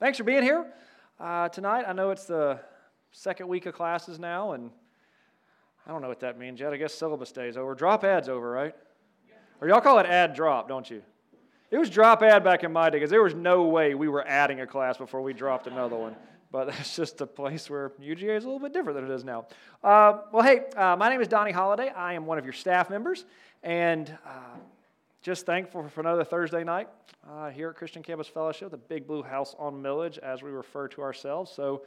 Thanks for being here uh, tonight. I know it's the second week of classes now, and I don't know what that means yet. I guess syllabus day is over. Drop ad's over, right? Or y'all call it ad drop, don't you? It was drop ad back in my day because there was no way we were adding a class before we dropped another one. But that's just a place where UGA is a little bit different than it is now. Uh, well, hey, uh, my name is Donnie Holliday. I am one of your staff members, and uh, just thankful for another Thursday night uh, here at Christian Campus Fellowship, the Big Blue House on Milledge, as we refer to ourselves. So,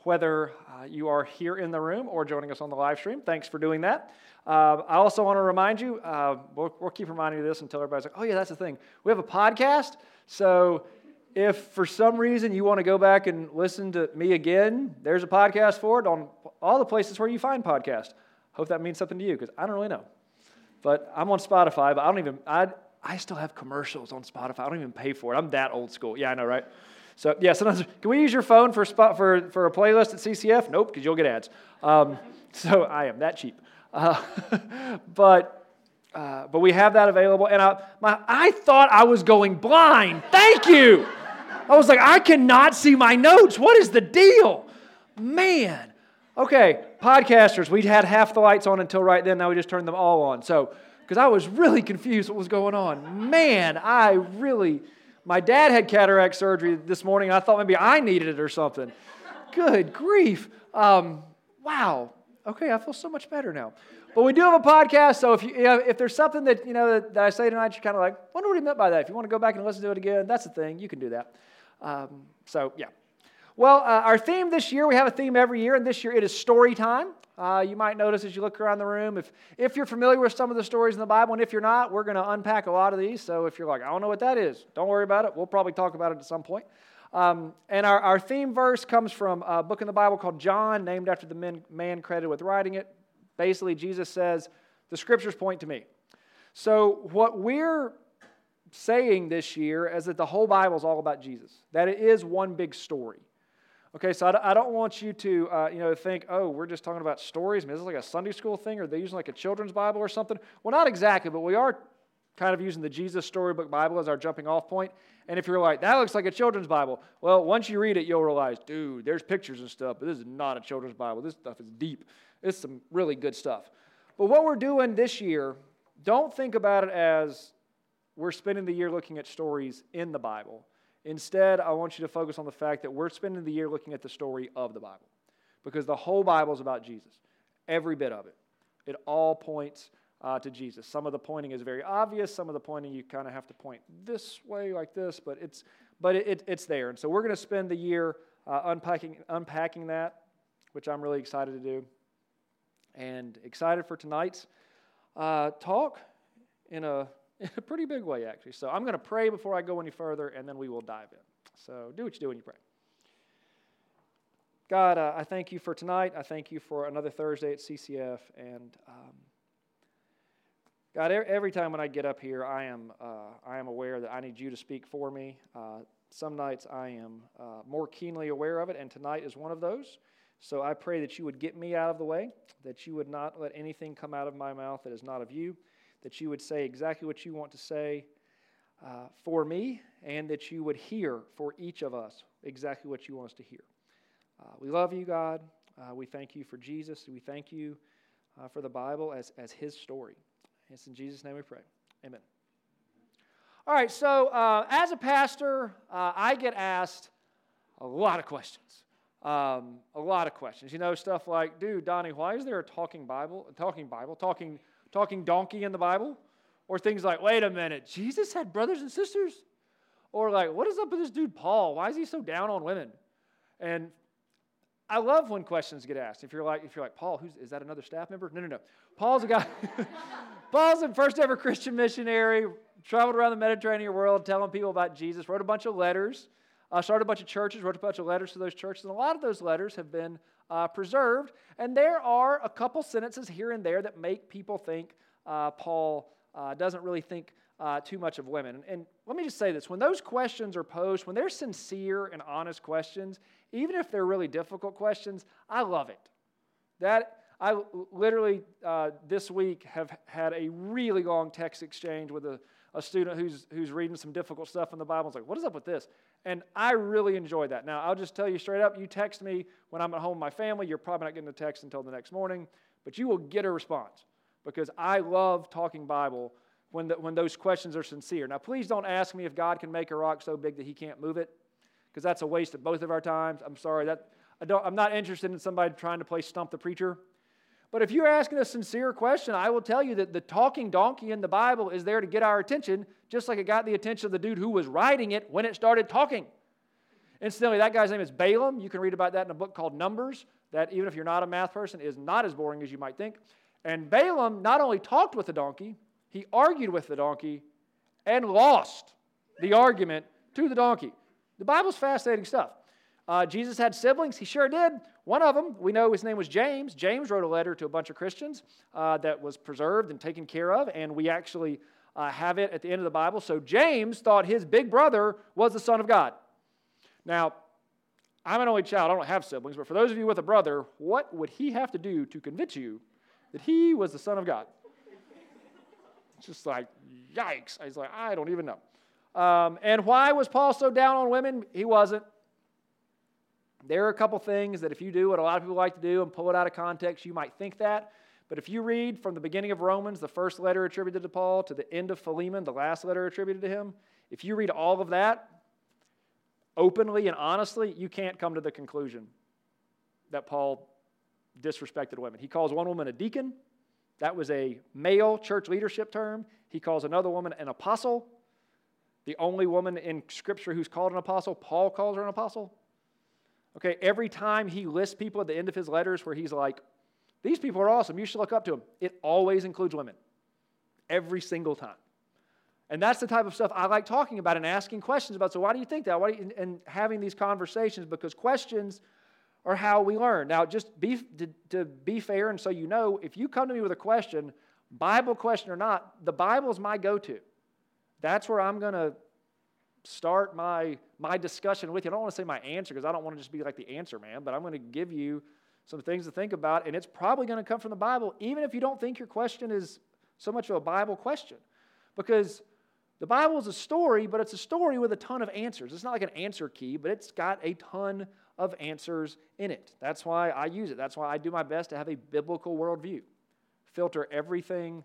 whether uh, you are here in the room or joining us on the live stream, thanks for doing that. Uh, I also want to remind you, uh, we'll, we'll, keep reminding you this until everybody's like, oh, yeah, that's the thing. We have a podcast. So, if for some reason you want to go back and listen to me again, there's a podcast for it on all the places where you find podcasts. Hope that means something to you because I don't really know. But I'm on Spotify, but I don't even, I, I still have commercials on Spotify. I don't even pay for it. I'm that old school. Yeah, I know, right? So, yeah, sometimes, can we use your phone for, spot, for, for a playlist at CCF? Nope, because you'll get ads. Um, so I am that cheap. Uh, but, uh, but we have that available. And I, my, I thought I was going blind. Thank you. I was like, I cannot see my notes. What is the deal? Man, Okay, podcasters, we'd had half the lights on until right then. Now we just turned them all on. So, because I was really confused what was going on. Man, I really, my dad had cataract surgery this morning. I thought maybe I needed it or something. Good grief. Um, wow. Okay, I feel so much better now. But we do have a podcast, so if you, you know, if there's something that you know that, that I say tonight, you're kind of like, wonder what he meant by that. If you want to go back and listen to it again, that's the thing. You can do that. Um, so yeah, well, uh, our theme this year, we have a theme every year, and this year it is story time. Uh, you might notice as you look around the room, if, if you're familiar with some of the stories in the Bible, and if you're not, we're going to unpack a lot of these. So if you're like, I don't know what that is, don't worry about it. We'll probably talk about it at some point. Um, and our, our theme verse comes from a book in the Bible called John, named after the man, man credited with writing it. Basically, Jesus says, The scriptures point to me. So, what we're saying this year is that the whole Bible is all about Jesus, that it is one big story. Okay, so I don't want you to, uh, you know, think, oh, we're just talking about stories. I mean, is this like a Sunday school thing? Are they using like a children's Bible or something? Well, not exactly, but we are kind of using the Jesus Storybook Bible as our jumping off point. And if you're like, that looks like a children's Bible, well, once you read it, you'll realize, dude, there's pictures and stuff, but this is not a children's Bible. This stuff is deep. It's some really good stuff. But what we're doing this year, don't think about it as we're spending the year looking at stories in the Bible. Instead, I want you to focus on the fact that we're spending the year looking at the story of the Bible because the whole Bible is about Jesus, every bit of it. It all points uh, to Jesus. Some of the pointing is very obvious, some of the pointing you kind of have to point this way, like this, but it's, but it, it, it's there. And so we're going to spend the year uh, unpacking, unpacking that, which I'm really excited to do. And excited for tonight's uh, talk in a in a pretty big way, actually. So I'm going to pray before I go any further, and then we will dive in. So do what you do when you pray. God, uh, I thank you for tonight. I thank you for another Thursday at CCF. And um, God, every time when I get up here, I am, uh, I am aware that I need you to speak for me. Uh, some nights I am uh, more keenly aware of it, and tonight is one of those. So I pray that you would get me out of the way, that you would not let anything come out of my mouth that is not of you that you would say exactly what you want to say uh, for me, and that you would hear for each of us exactly what you want us to hear. Uh, we love you, God. Uh, we thank you for Jesus. We thank you uh, for the Bible as, as His story. It's in Jesus' name we pray. Amen. All right, so uh, as a pastor, uh, I get asked a lot of questions. Um, a lot of questions. You know, stuff like, dude, Donnie, why is there a talking Bible, a talking Bible, talking talking donkey in the Bible. Or things like, wait a minute, Jesus had brothers and sisters? Or like, what is up with this dude Paul? Why is he so down on women? And I love when questions get asked. If you're like, if you're like, Paul, who's is that another staff member? No, no, no. Paul's a guy. Paul's a first ever Christian missionary, traveled around the Mediterranean world telling people about Jesus, wrote a bunch of letters, uh, started a bunch of churches, wrote a bunch of letters to those churches, and a lot of those letters have been uh, preserved. And there are a couple sentences here and there that make people think uh, Paul uh, doesn't really think uh, too much of women. And let me just say this when those questions are posed, when they're sincere and honest questions, even if they're really difficult questions, I love it. That I literally uh, this week have had a really long text exchange with a, a student who's, who's reading some difficult stuff in the Bible. is like, what is up with this? And I really enjoy that. Now, I'll just tell you straight up you text me when I'm at home with my family, you're probably not getting a text until the next morning, but you will get a response because I love talking Bible when, the, when those questions are sincere. Now, please don't ask me if God can make a rock so big that he can't move it because that's a waste of both of our times. I'm sorry. That, I don't, I'm not interested in somebody trying to play stump the preacher. But if you're asking a sincere question, I will tell you that the talking donkey in the Bible is there to get our attention, just like it got the attention of the dude who was riding it when it started talking. Incidentally, that guy's name is Balaam. You can read about that in a book called Numbers, that even if you're not a math person, is not as boring as you might think. And Balaam not only talked with the donkey, he argued with the donkey and lost the argument to the donkey. The Bible's fascinating stuff. Uh, Jesus had siblings. He sure did. One of them, we know his name was James. James wrote a letter to a bunch of Christians uh, that was preserved and taken care of, and we actually uh, have it at the end of the Bible. So James thought his big brother was the Son of God. Now, I'm an only child. I don't have siblings, but for those of you with a brother, what would he have to do to convince you that he was the Son of God? It's just like, yikes. Was like, I don't even know. Um, and why was Paul so down on women? He wasn't. There are a couple things that if you do what a lot of people like to do and pull it out of context, you might think that. But if you read from the beginning of Romans, the first letter attributed to Paul, to the end of Philemon, the last letter attributed to him, if you read all of that openly and honestly, you can't come to the conclusion that Paul disrespected women. He calls one woman a deacon. That was a male church leadership term. He calls another woman an apostle. The only woman in Scripture who's called an apostle, Paul calls her an apostle. Okay, every time he lists people at the end of his letters where he's like, these people are awesome, you should look up to them, it always includes women. Every single time. And that's the type of stuff I like talking about and asking questions about. So, why do you think that? Why you, and having these conversations because questions are how we learn. Now, just be, to, to be fair, and so you know, if you come to me with a question, Bible question or not, the Bible is my go to. That's where I'm going to start my, my discussion with you. I don't want to say my answer because I don't want to just be like the answer man, but I'm going to give you some things to think about, and it's probably going to come from the Bible, even if you don't think your question is so much of a Bible question. Because the Bible is a story, but it's a story with a ton of answers. It's not like an answer key, but it's got a ton of answers in it. That's why I use it. That's why I do my best to have a biblical worldview. Filter everything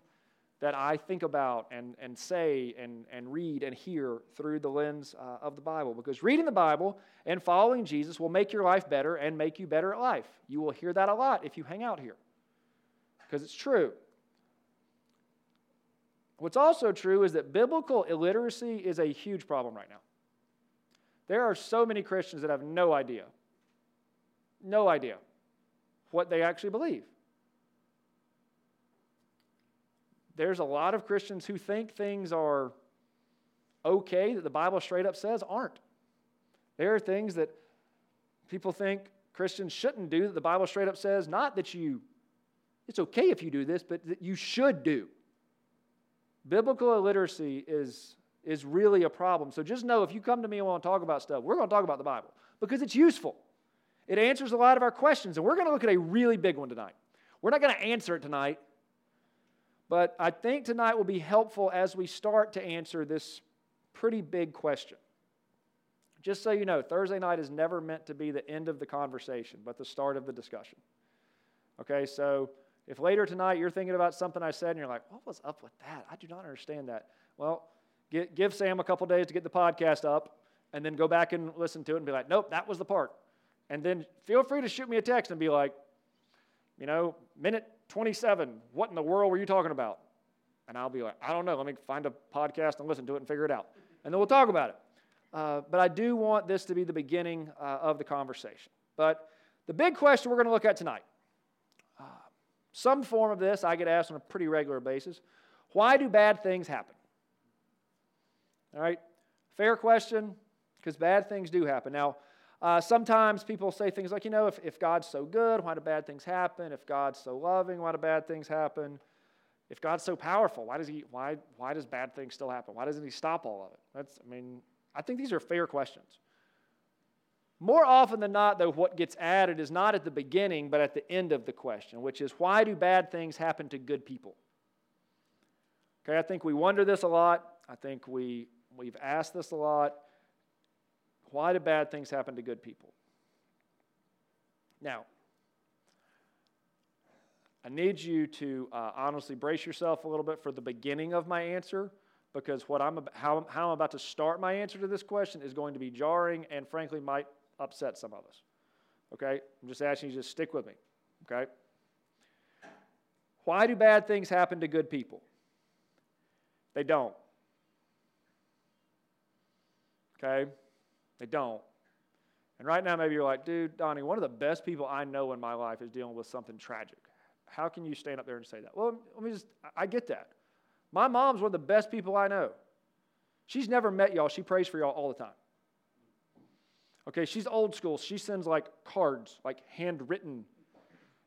that I think about and, and say and, and read and hear through the lens uh, of the Bible. Because reading the Bible and following Jesus will make your life better and make you better at life. You will hear that a lot if you hang out here, because it's true. What's also true is that biblical illiteracy is a huge problem right now. There are so many Christians that have no idea, no idea what they actually believe. There's a lot of Christians who think things are okay that the Bible straight up says aren't. There are things that people think Christians shouldn't do that the Bible straight up says not that you, it's okay if you do this, but that you should do. Biblical illiteracy is, is really a problem. So just know if you come to me and want to talk about stuff, we're going to talk about the Bible because it's useful. It answers a lot of our questions, and we're going to look at a really big one tonight. We're not going to answer it tonight but I think tonight will be helpful as we start to answer this pretty big question. Just so you know, Thursday night is never meant to be the end of the conversation, but the start of the discussion. Okay, so if later tonight you're thinking about something I said and you're like, what was up with that? I do not understand that. Well, get, give Sam a couple days to get the podcast up and then go back and listen to it and be like, nope, that was the part. And then feel free to shoot me a text and be like, you know, minute 27, what in the world were you talking about? And I'll be like, I don't know. Let me find a podcast and listen to it and figure it out. And then we'll talk about it. Uh, but I do want this to be the beginning uh, of the conversation. But the big question we're going to look at tonight uh, some form of this I get asked on a pretty regular basis. Why do bad things happen? All right, fair question, because bad things do happen. Now, uh, sometimes people say things like, you know, if, if God's so good, why do bad things happen? If God's so loving, why do bad things happen? If God's so powerful, why does he why why does bad things still happen? Why doesn't he stop all of it? That's I mean, I think these are fair questions. More often than not, though, what gets added is not at the beginning, but at the end of the question, which is why do bad things happen to good people? Okay, I think we wonder this a lot. I think we, we've asked this a lot. Why do bad things happen to good people? Now, I need you to uh, honestly brace yourself a little bit for the beginning of my answer because what I'm how, how I'm about to start my answer to this question is going to be jarring and frankly might upset some of us. Okay? I'm just asking you to just stick with me. Okay? Why do bad things happen to good people? They don't. Okay? They don't. And right now, maybe you're like, dude, Donnie, one of the best people I know in my life is dealing with something tragic. How can you stand up there and say that? Well, let me just, I get that. My mom's one of the best people I know. She's never met y'all. She prays for y'all all the time. Okay, she's old school. She sends like cards, like handwritten.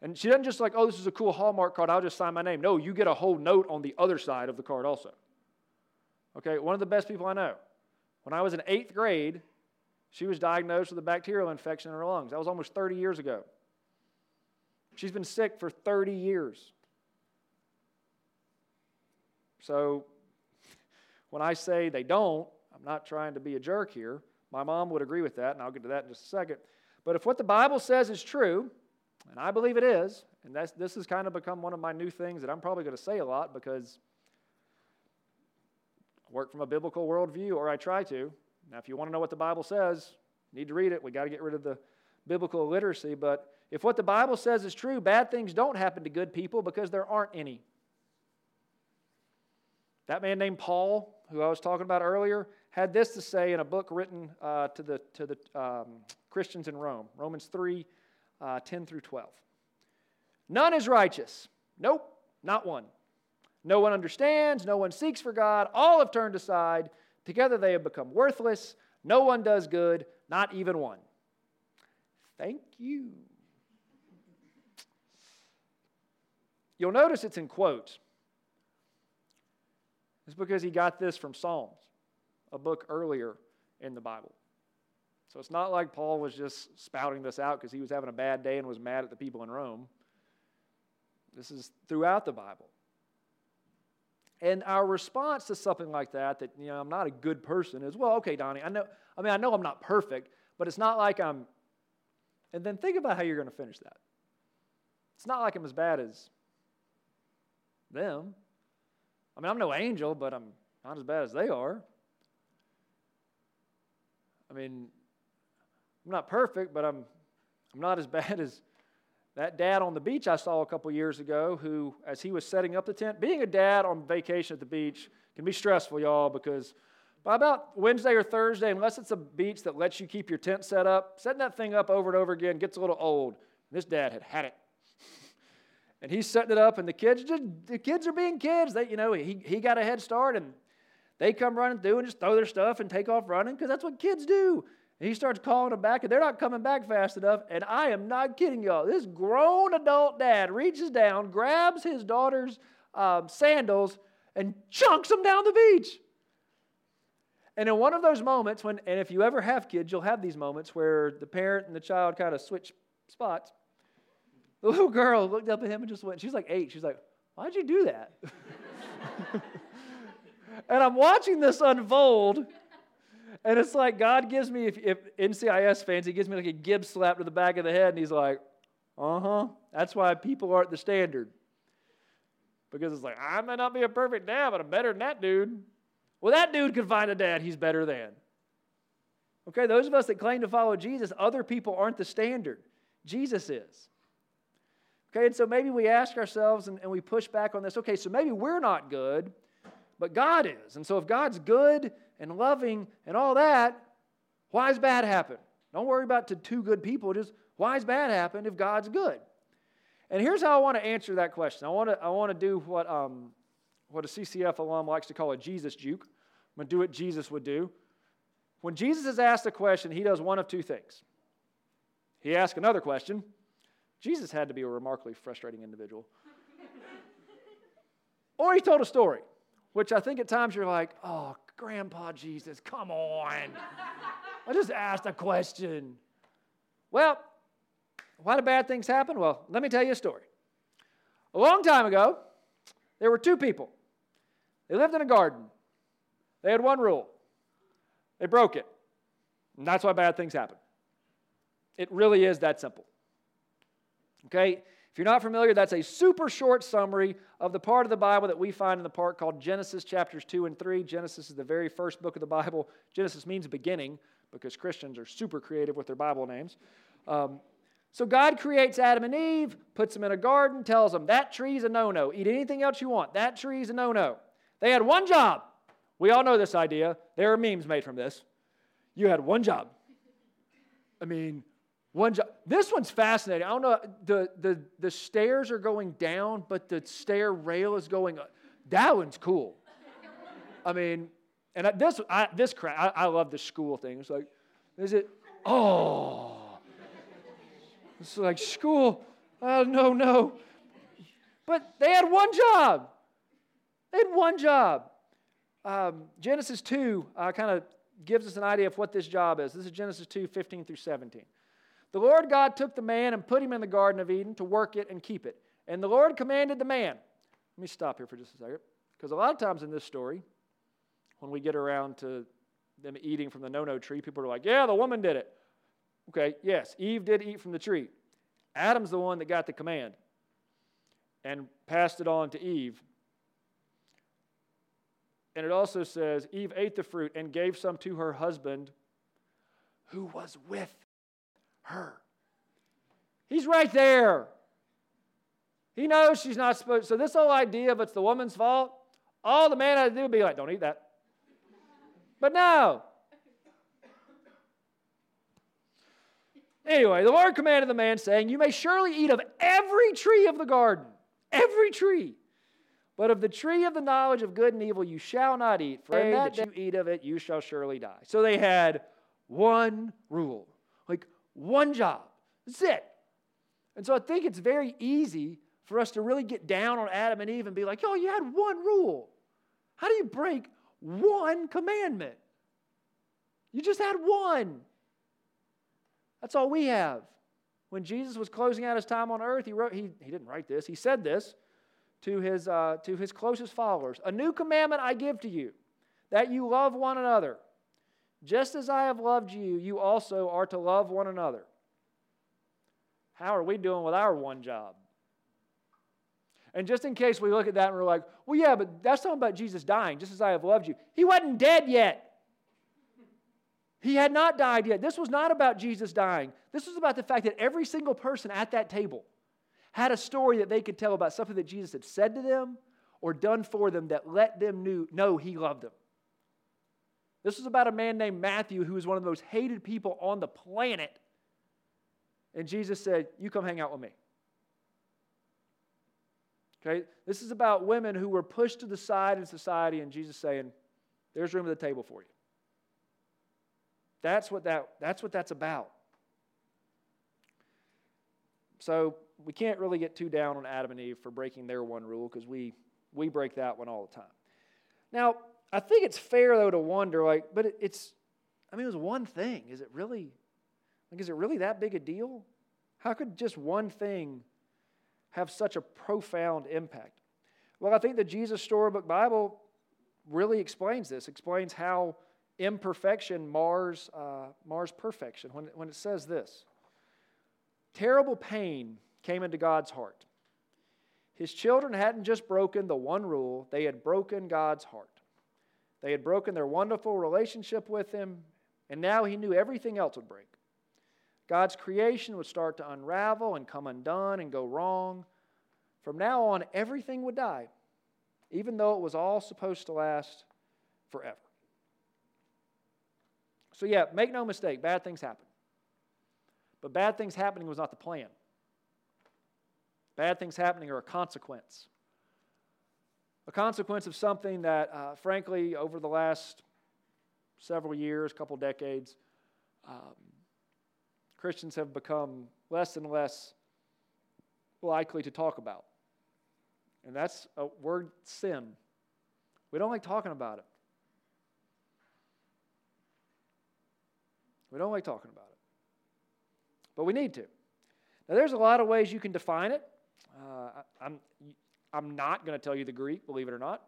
And she doesn't just like, oh, this is a cool Hallmark card. I'll just sign my name. No, you get a whole note on the other side of the card also. Okay, one of the best people I know. When I was in eighth grade, she was diagnosed with a bacterial infection in her lungs. That was almost 30 years ago. She's been sick for 30 years. So when I say they don't, I'm not trying to be a jerk here. My mom would agree with that, and I'll get to that in just a second. But if what the Bible says is true, and I believe it is, and that's, this has kind of become one of my new things that I'm probably going to say a lot because I work from a biblical worldview, or I try to. Now, if you want to know what the Bible says, need to read it. we got to get rid of the biblical illiteracy. But if what the Bible says is true, bad things don't happen to good people because there aren't any. That man named Paul, who I was talking about earlier, had this to say in a book written uh, to the, to the um, Christians in Rome Romans 3 uh, 10 through 12. None is righteous. Nope, not one. No one understands. No one seeks for God. All have turned aside. Together they have become worthless. No one does good, not even one. Thank you. You'll notice it's in quotes. It's because he got this from Psalms, a book earlier in the Bible. So it's not like Paul was just spouting this out because he was having a bad day and was mad at the people in Rome. This is throughout the Bible. And our response to something like that, that you know, I'm not a good person, is well, okay, Donnie, I know. I mean, I know I'm not perfect, but it's not like I'm. And then think about how you're going to finish that. It's not like I'm as bad as them. I mean, I'm no angel, but I'm not as bad as they are. I mean, I'm not perfect, but I'm, I'm not as bad as that dad on the beach I saw a couple years ago who, as he was setting up the tent, being a dad on vacation at the beach can be stressful, y'all, because by about Wednesday or Thursday, unless it's a beach that lets you keep your tent set up, setting that thing up over and over again gets a little old. This dad had had it and he's setting it up, and the kids just the kids are being kids. They, you know, he, he got a head start, and they come running through and just throw their stuff and take off running because that's what kids do. He starts calling them back, and they're not coming back fast enough. And I am not kidding y'all. This grown adult dad reaches down, grabs his daughter's um, sandals, and chunks them down the beach. And in one of those moments, when, and if you ever have kids, you'll have these moments where the parent and the child kind of switch spots. The little girl looked up at him and just went, she's like eight. She's like, why'd you do that? and I'm watching this unfold. And it's like God gives me, if, if NCIS fans, he gives me like a Gibbs slap to the back of the head, and he's like, uh huh. That's why people aren't the standard. Because it's like, I may not be a perfect dad, but I'm better than that dude. Well, that dude could find a dad he's better than. Okay, those of us that claim to follow Jesus, other people aren't the standard. Jesus is. Okay, and so maybe we ask ourselves and, and we push back on this. Okay, so maybe we're not good, but God is. And so if God's good and loving and all that, why does bad happen? Don't worry about to two good people. Just why does bad happen if God's good? And here's how I want to answer that question. I want to, I want to do what, um, what a CCF alum likes to call a Jesus juke. I'm going to do what Jesus would do. When Jesus is asked a question, he does one of two things. He asks another question, Jesus had to be a remarkably frustrating individual. or he told a story, which I think at times you're like, oh, Grandpa Jesus, come on. I just asked a question. Well, why do bad things happen? Well, let me tell you a story. A long time ago, there were two people. They lived in a garden. They had one rule they broke it. And that's why bad things happen. It really is that simple. Okay? If you're not familiar, that's a super short summary of the part of the Bible that we find in the part called Genesis chapters 2 and 3. Genesis is the very first book of the Bible. Genesis means beginning because Christians are super creative with their Bible names. Um, so God creates Adam and Eve, puts them in a garden, tells them that tree's a no no. Eat anything else you want. That tree's a no no. They had one job. We all know this idea. There are memes made from this. You had one job. I mean, one job. This one's fascinating. I don't know. The, the, the stairs are going down, but the stair rail is going up. That one's cool. I mean, and this, I, this crap, I, I love the school thing. It's like, is it? Oh. It's like school. Oh, no, no. But they had one job. They had one job. Um, Genesis 2 uh, kind of gives us an idea of what this job is. This is Genesis 2 15 through 17. The Lord God took the man and put him in the Garden of Eden to work it and keep it. And the Lord commanded the man. Let me stop here for just a second. Because a lot of times in this story, when we get around to them eating from the no no tree, people are like, yeah, the woman did it. Okay, yes, Eve did eat from the tree. Adam's the one that got the command and passed it on to Eve. And it also says Eve ate the fruit and gave some to her husband who was with her. He's right there. He knows she's not supposed. To. So this whole idea of it's the woman's fault, all the man had to do would be like, "Don't eat that." But no. Anyway, the Lord commanded the man, saying, You may surely eat of every tree of the garden, every tree. But of the tree of the knowledge of good and evil you shall not eat, for in that you eat of it, you shall surely die. So they had one rule one job. That's it. And so I think it's very easy for us to really get down on Adam and Eve and be like, oh, you had one rule. How do you break one commandment? You just had one. That's all we have. When Jesus was closing out his time on earth, he wrote, he, he didn't write this, he said this to his, uh, to his closest followers A new commandment I give to you, that you love one another. Just as I have loved you, you also are to love one another. How are we doing with our one job? And just in case we look at that and we're like, well, yeah, but that's talking about Jesus dying, just as I have loved you. He wasn't dead yet. He had not died yet. This was not about Jesus dying. This was about the fact that every single person at that table had a story that they could tell about something that Jesus had said to them or done for them that let them knew, know he loved them. This is about a man named Matthew who was one of the most hated people on the planet. And Jesus said, You come hang out with me. Okay? This is about women who were pushed to the side in society, and Jesus saying, There's room at the table for you. That's what, that, that's what that's about. So we can't really get too down on Adam and Eve for breaking their one rule because we, we break that one all the time. Now, I think it's fair though to wonder, like, but it, it's, I mean, it was one thing. Is it really, like, is it really that big a deal? How could just one thing have such a profound impact? Well, I think the Jesus Storybook Bible really explains this, explains how imperfection mars, uh, mars perfection when, when it says this Terrible pain came into God's heart. His children hadn't just broken the one rule, they had broken God's heart. They had broken their wonderful relationship with Him, and now He knew everything else would break. God's creation would start to unravel and come undone and go wrong. From now on, everything would die, even though it was all supposed to last forever. So, yeah, make no mistake, bad things happen. But bad things happening was not the plan. Bad things happening are a consequence a consequence of something that, uh, frankly, over the last several years, couple decades, um, Christians have become less and less likely to talk about. And that's a word sin. We don't like talking about it. We don't like talking about it. But we need to. Now, there's a lot of ways you can define it. Uh, I'm not going to tell you the Greek, believe it or not.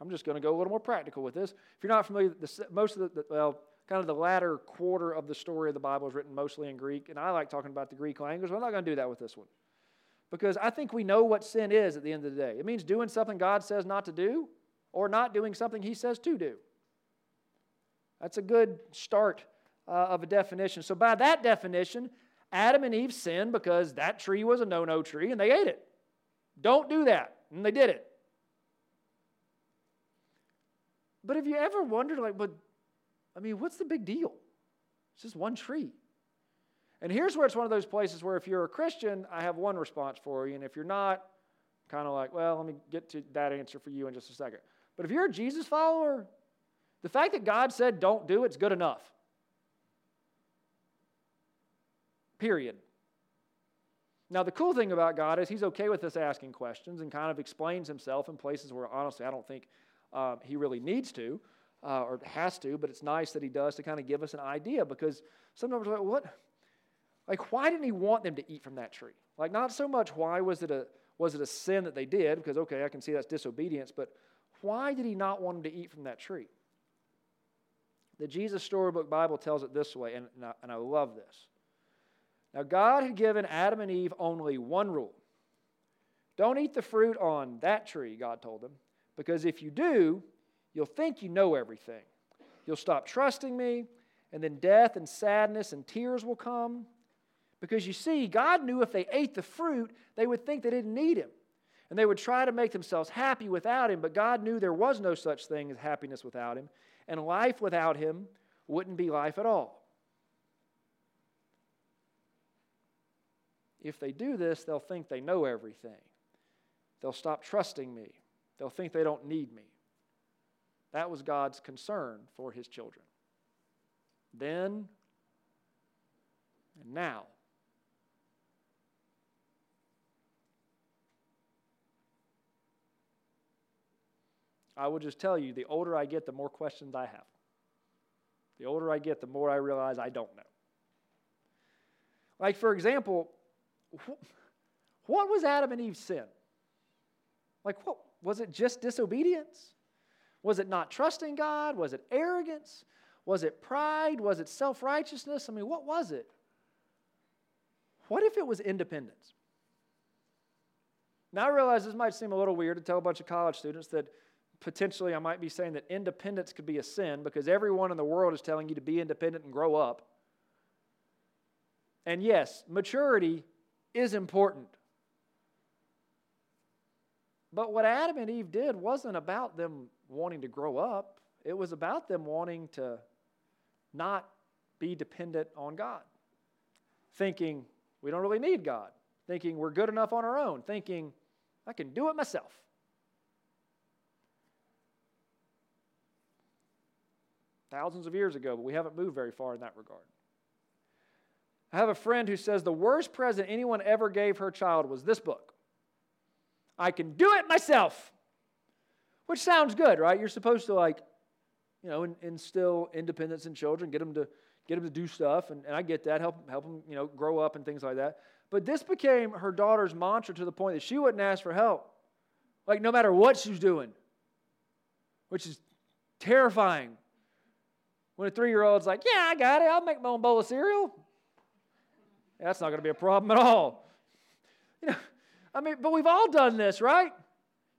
I'm just going to go a little more practical with this. If you're not familiar, the, most of the, well, kind of the latter quarter of the story of the Bible is written mostly in Greek, and I like talking about the Greek language. But I'm not going to do that with this one because I think we know what sin is at the end of the day. It means doing something God says not to do or not doing something He says to do. That's a good start uh, of a definition. So, by that definition, Adam and Eve sinned because that tree was a no no tree and they ate it. Don't do that. And they did it. But have you ever wondered, like, but, I mean, what's the big deal? It's just one tree. And here's where it's one of those places where if you're a Christian, I have one response for you. And if you're not, kind of like, well, let me get to that answer for you in just a second. But if you're a Jesus follower, the fact that God said don't do it's good enough. Period. Now, the cool thing about God is He's okay with us asking questions and kind of explains Himself in places where, honestly, I don't think uh, He really needs to uh, or has to, but it's nice that He does to kind of give us an idea because sometimes we're like, what? Like, why didn't He want them to eat from that tree? Like, not so much why was it a, was it a sin that they did, because, okay, I can see that's disobedience, but why did He not want them to eat from that tree? The Jesus Storybook Bible tells it this way, and, and, I, and I love this. Now, God had given Adam and Eve only one rule don't eat the fruit on that tree, God told them, because if you do, you'll think you know everything. You'll stop trusting me, and then death and sadness and tears will come. Because you see, God knew if they ate the fruit, they would think they didn't need Him. And they would try to make themselves happy without Him, but God knew there was no such thing as happiness without Him, and life without Him wouldn't be life at all. If they do this, they'll think they know everything. They'll stop trusting me. They'll think they don't need me. That was God's concern for his children. Then and now. I will just tell you the older I get, the more questions I have. The older I get, the more I realize I don't know. Like, for example, what was Adam and Eve's sin? Like, what? Was it just disobedience? Was it not trusting God? Was it arrogance? Was it pride? Was it self righteousness? I mean, what was it? What if it was independence? Now, I realize this might seem a little weird to tell a bunch of college students that potentially I might be saying that independence could be a sin because everyone in the world is telling you to be independent and grow up. And yes, maturity is important. But what Adam and Eve did wasn't about them wanting to grow up, it was about them wanting to not be dependent on God. Thinking we don't really need God, thinking we're good enough on our own, thinking I can do it myself. Thousands of years ago, but we haven't moved very far in that regard. I have a friend who says the worst present anyone ever gave her child was this book. I can do it myself. Which sounds good, right? You're supposed to like, you know, instill independence in children, get them to get them to do stuff, and, and I get that, help help them, you know, grow up and things like that. But this became her daughter's mantra to the point that she wouldn't ask for help, like no matter what she's doing, which is terrifying. When a three-year-old's like, "Yeah, I got it. I'll make my own bowl of cereal." That's not going to be a problem at all. You know, I mean, but we've all done this, right?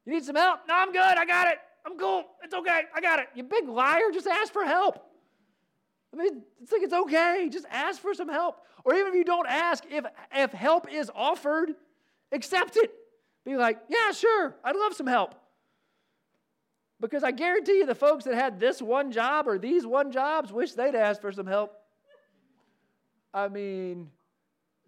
You need some help? No, I'm good. I got it. I'm cool. It's okay. I got it. You big liar. Just ask for help. I mean, it's like it's okay. Just ask for some help. Or even if you don't ask, if, if help is offered, accept it. Be like, yeah, sure. I'd love some help. Because I guarantee you, the folks that had this one job or these one jobs wish they'd asked for some help. I mean,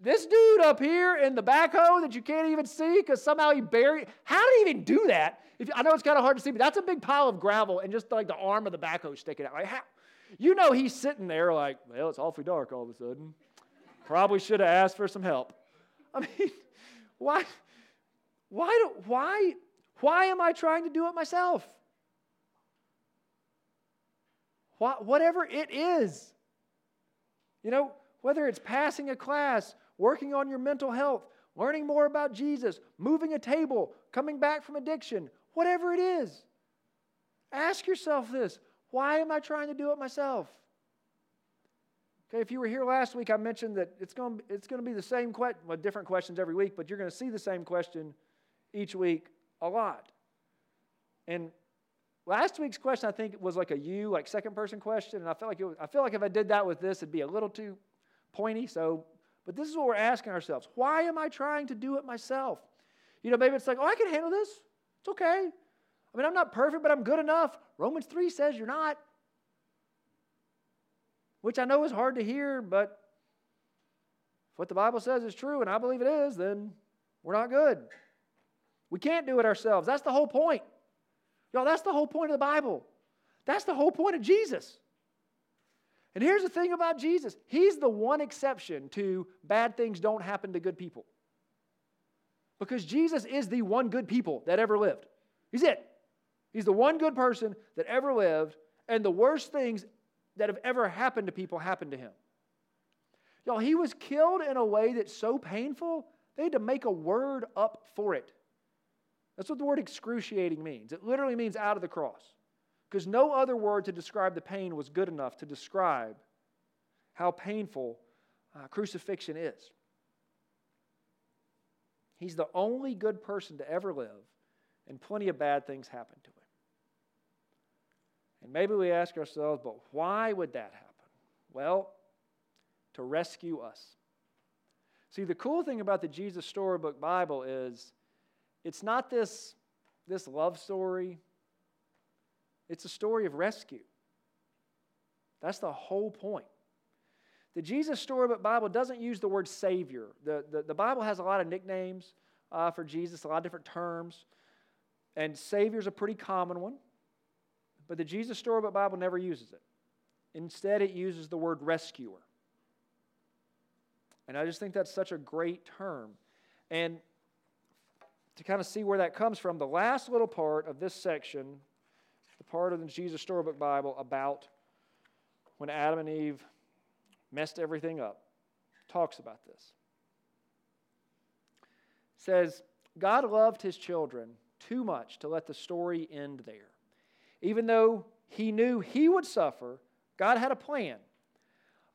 this dude up here in the backhoe that you can't even see because somehow he buried. How did he even do that? If, I know it's kind of hard to see, but that's a big pile of gravel and just like the arm of the backhoe sticking out. Like how, you know he's sitting there like, well, it's awfully dark all of a sudden. Probably should have asked for some help. I mean, why, why, do, why, why am I trying to do it myself? Why, whatever it is, you know, whether it's passing a class working on your mental health, learning more about Jesus, moving a table, coming back from addiction, whatever it is. Ask yourself this why am I trying to do it myself? Okay, if you were here last week, I mentioned that it's going to, it's going to be the same question, well, different questions every week, but you're going to see the same question each week a lot. And last week's question, I think, was like a you, like second person question, and I feel like it was, I feel like if I did that with this, it'd be a little too pointy. So, but this is what we're asking ourselves: Why am I trying to do it myself? You know, maybe it's like, oh, I can handle this. It's okay. I mean, I'm not perfect, but I'm good enough. Romans 3 says you're not. Which I know is hard to hear, but if what the Bible says is true, and I believe it is, then we're not good. We can't do it ourselves. That's the whole point. Y'all, that's the whole point of the Bible. That's the whole point of Jesus. And here's the thing about Jesus He's the one exception to bad things don't happen to good people. Because Jesus is the one good people that ever lived. He's it. He's the one good person that ever lived, and the worst things that have ever happened to people happened to him. Y'all, he was killed in a way that's so painful, they had to make a word up for it. That's what the word excruciating means. It literally means out of the cross. Because no other word to describe the pain was good enough to describe how painful uh, crucifixion is. He's the only good person to ever live, and plenty of bad things happen to him. And maybe we ask ourselves, but why would that happen? Well, to rescue us. See, the cool thing about the Jesus Storybook Bible is it's not this, this love story, it's a story of rescue. That's the whole point. The Jesus Storybook Bible doesn't use the word Savior. The, the, the Bible has a lot of nicknames uh, for Jesus, a lot of different terms. And Savior is a pretty common one. But the Jesus Storybook Bible never uses it. Instead, it uses the word rescuer. And I just think that's such a great term. And to kind of see where that comes from, the last little part of this section, part of the Jesus Storybook Bible about when Adam and Eve messed everything up, talks about this. It says, God loved his children too much to let the story end there. Even though he knew he would suffer, God had a plan,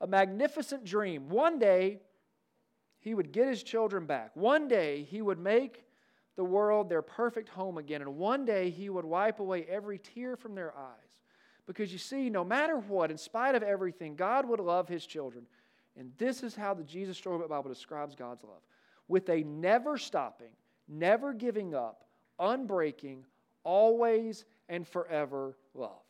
a magnificent dream. One day, he would get his children back. One day, he would make the world their perfect home again. And one day, he would wipe away every tear from their eyes. Because you see, no matter what, in spite of everything, God would love his children. And this is how the Jesus Storybook Bible describes God's love with a never stopping, never giving up, unbreaking, always and forever love.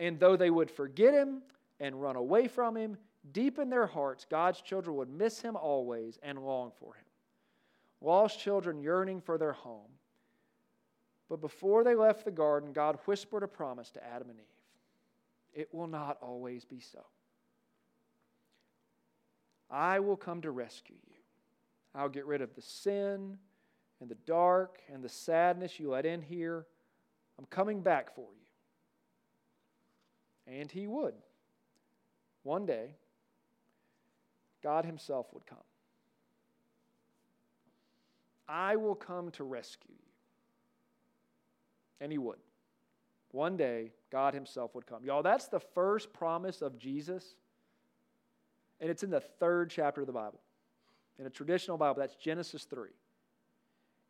And though they would forget him and run away from him, deep in their hearts, God's children would miss him always and long for him. Lost children yearning for their home. But before they left the garden, God whispered a promise to Adam and Eve it will not always be so. I will come to rescue you. I'll get rid of the sin and the dark and the sadness you let in here. I'm coming back for you. And he would. One day, God himself would come. I will come to rescue you. And he would. One day, God himself would come. Y'all, that's the first promise of Jesus. And it's in the third chapter of the Bible. In a traditional Bible, that's Genesis 3.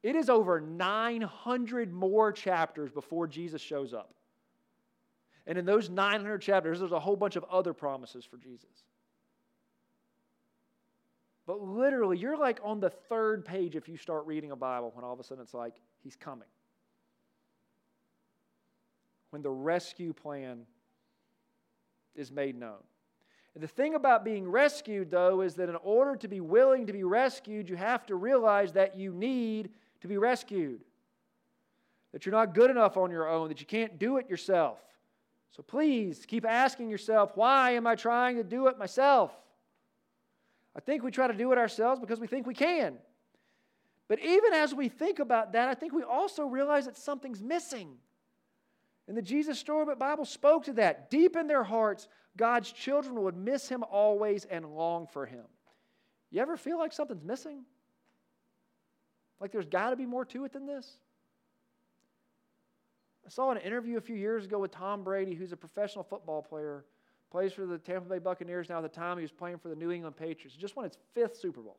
It is over 900 more chapters before Jesus shows up. And in those 900 chapters, there's a whole bunch of other promises for Jesus. But literally, you're like on the third page if you start reading a Bible when all of a sudden it's like, He's coming. When the rescue plan is made known. And the thing about being rescued, though, is that in order to be willing to be rescued, you have to realize that you need to be rescued. That you're not good enough on your own, that you can't do it yourself. So please keep asking yourself, why am I trying to do it myself? I think we try to do it ourselves because we think we can. But even as we think about that, I think we also realize that something's missing. And the Jesus Storybook Bible spoke to that. Deep in their hearts, God's children would miss him always and long for him. You ever feel like something's missing? Like there's got to be more to it than this? I saw an interview a few years ago with Tom Brady, who's a professional football player, plays for the Tampa Bay Buccaneers now. At the time, he was playing for the New England Patriots. He just won his fifth Super Bowl.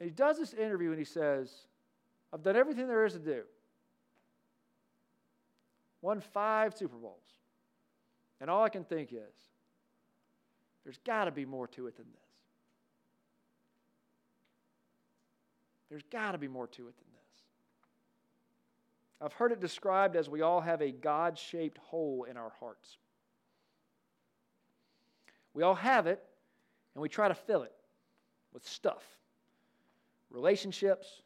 And he does this interview and he says, I've done everything there is to do. Won five Super Bowls. And all I can think is, there's got to be more to it than this. There's got to be more to it than this. I've heard it described as we all have a God shaped hole in our hearts. We all have it, and we try to fill it with stuff relationships,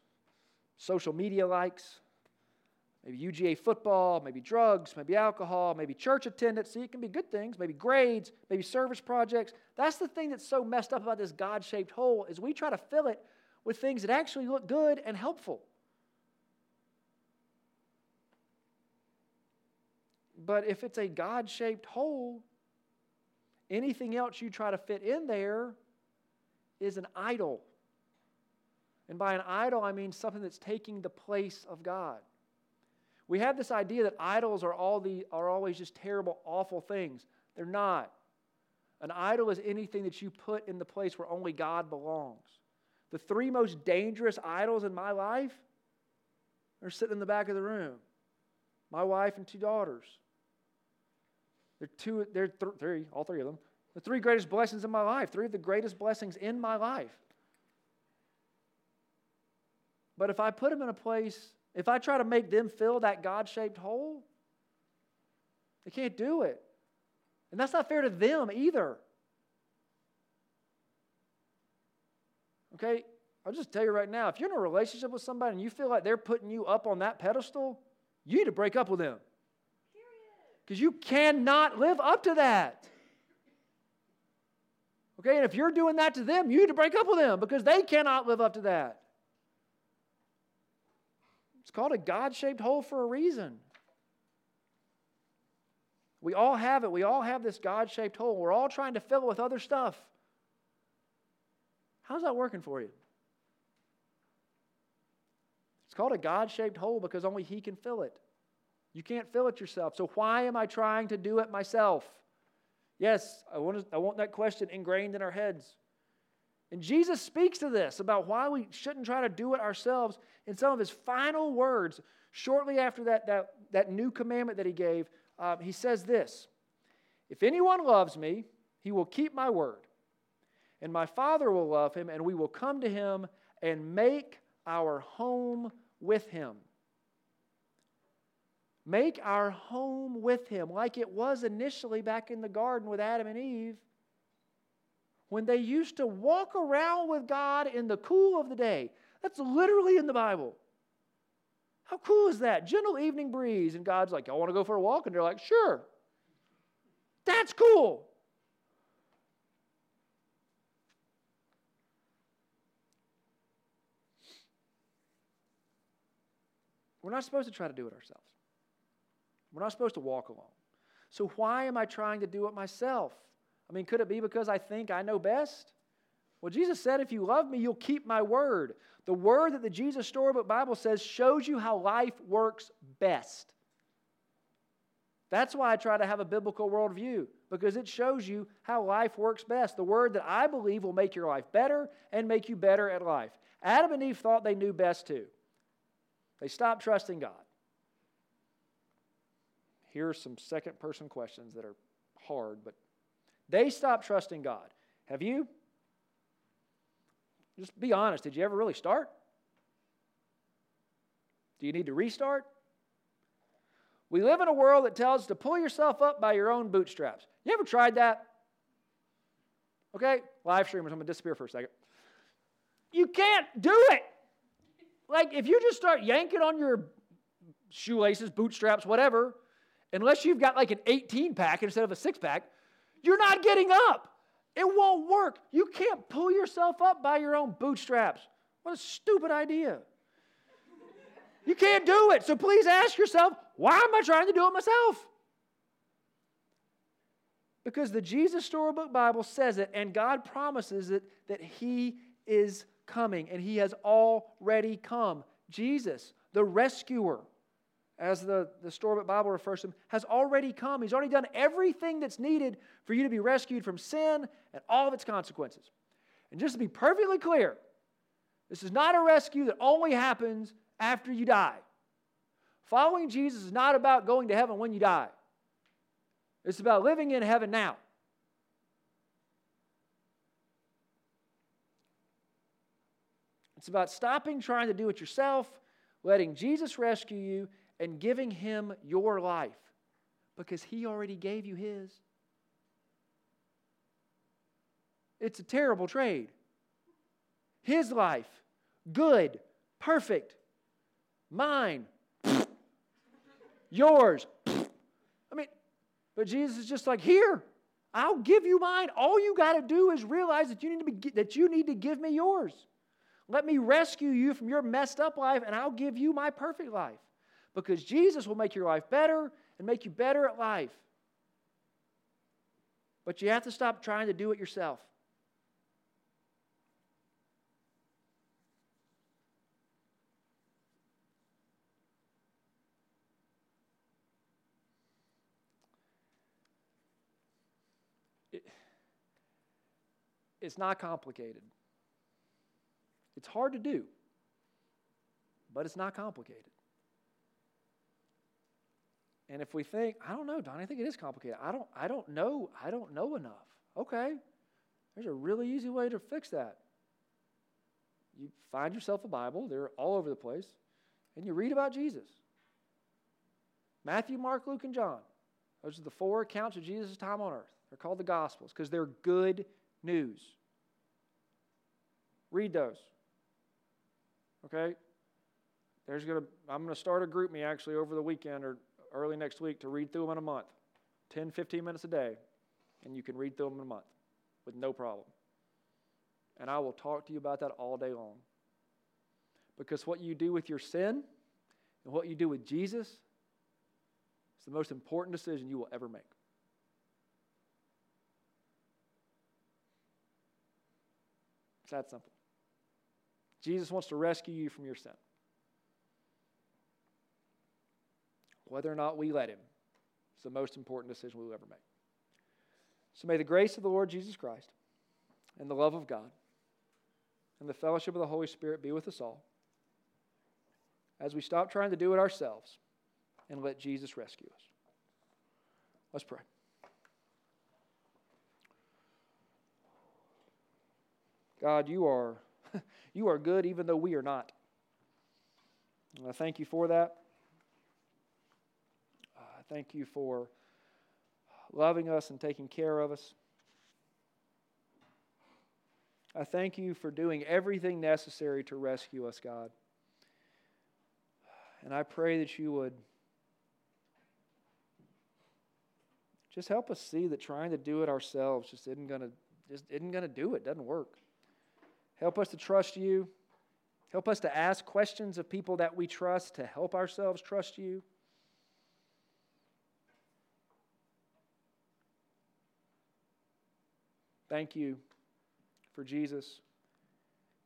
social media likes, maybe UGA football, maybe drugs, maybe alcohol, maybe church attendance. See, it can be good things, maybe grades, maybe service projects. That's the thing that's so messed up about this God shaped hole is we try to fill it with things that actually look good and helpful. But if it's a God shaped hole, anything else you try to fit in there is an idol. And by an idol, I mean something that's taking the place of God. We have this idea that idols are, all the, are always just terrible, awful things. They're not. An idol is anything that you put in the place where only God belongs. The three most dangerous idols in my life are sitting in the back of the room my wife and two daughters. They're two, they're th- three, all three of them. The three greatest blessings in my life, three of the greatest blessings in my life. But if I put them in a place, if I try to make them fill that God shaped hole, they can't do it. And that's not fair to them either. Okay? I'll just tell you right now if you're in a relationship with somebody and you feel like they're putting you up on that pedestal, you need to break up with them. Because you cannot live up to that. Okay, and if you're doing that to them, you need to break up with them because they cannot live up to that. It's called a God shaped hole for a reason. We all have it. We all have this God shaped hole. We're all trying to fill it with other stuff. How's that working for you? It's called a God shaped hole because only He can fill it. You can't fill it yourself. So why am I trying to do it myself? Yes, I want, to, I want that question ingrained in our heads. And Jesus speaks to this about why we shouldn't try to do it ourselves in some of his final words. Shortly after that, that, that new commandment that he gave, um, he says this If anyone loves me, he will keep my word. And my Father will love him, and we will come to him and make our home with him make our home with Him like it was initially back in the garden with Adam and Eve when they used to walk around with God in the cool of the day. That's literally in the Bible. How cool is that? Gentle evening breeze, and God's like, I want to go for a walk. And they're like, sure. That's cool. We're not supposed to try to do it ourselves. We're not supposed to walk alone. So why am I trying to do it myself? I mean, could it be because I think I know best? Well, Jesus said, if you love me, you'll keep my word. The word that the Jesus Storybook Bible says shows you how life works best. That's why I try to have a biblical worldview, because it shows you how life works best. The word that I believe will make your life better and make you better at life. Adam and Eve thought they knew best too. They stopped trusting God here are some second person questions that are hard, but they stopped trusting God. Have you? Just be honest. Did you ever really start? Do you need to restart? We live in a world that tells us to pull yourself up by your own bootstraps. You ever tried that? Okay, live streamers, I'm to disappear for a second. You can't do it. Like, if you just start yanking on your shoelaces, bootstraps, whatever, unless you've got like an 18 pack instead of a six pack, you're not getting up. It won't work. You can't pull yourself up by your own bootstraps. What a stupid idea. You can't do it. So please ask yourself, why am I trying to do it myself? Because the Jesus Storybook Bible says it, and God promises it that He is coming, and He has already come. Jesus, the rescuer, as the, the Store Bible refers to him, has already come. He's already done everything that's needed for you to be rescued from sin and all of its consequences. And just to be perfectly clear, this is not a rescue that only happens after you die. Following Jesus is not about going to heaven when you die, it's about living in heaven now. It's about stopping trying to do it yourself, letting Jesus rescue you, and giving Him your life because He already gave you His. It's a terrible trade. His life, good, perfect. Mine, yours. I mean, but Jesus is just like, here, I'll give you mine. All you got to do is realize that you need to be that you need to give me yours. Let me rescue you from your messed up life, and I'll give you my perfect life. Because Jesus will make your life better and make you better at life. But you have to stop trying to do it yourself. it's not complicated. It's hard to do, but it's not complicated. And if we think, I don't know, Don, I think it is complicated. I don't, I don't know, I don't know enough. Okay, there's a really easy way to fix that. You find yourself a Bible, they're all over the place, and you read about Jesus. Matthew, Mark, Luke, and John. Those are the four accounts of Jesus' time on earth. They're called the Gospels because they're good news. Read those. Okay? There's gonna I'm gonna start a GroupMe actually over the weekend or early next week to read through them in a month. 10, 15 minutes a day. And you can read through them in a month with no problem. And I will talk to you about that all day long. Because what you do with your sin and what you do with Jesus is the most important decision you will ever make. It's that simple. Jesus wants to rescue you from your sin. Whether or not we let him is the most important decision we'll ever make. So may the grace of the Lord Jesus Christ and the love of God and the fellowship of the Holy Spirit be with us all as we stop trying to do it ourselves and let Jesus rescue us. Let's pray. God, you are, you are good even though we are not. And I thank you for that. Thank you for loving us and taking care of us. I thank you for doing everything necessary to rescue us, God. And I pray that you would just help us see that trying to do it ourselves just isn't going to just isn't going to do it. Doesn't work. Help us to trust you. Help us to ask questions of people that we trust to help ourselves trust you. Thank you for Jesus.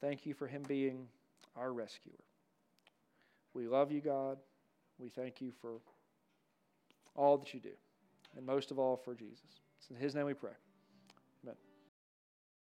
Thank you for him being our rescuer. We love you, God. We thank you for all that you do, and most of all for Jesus. It's in his name we pray.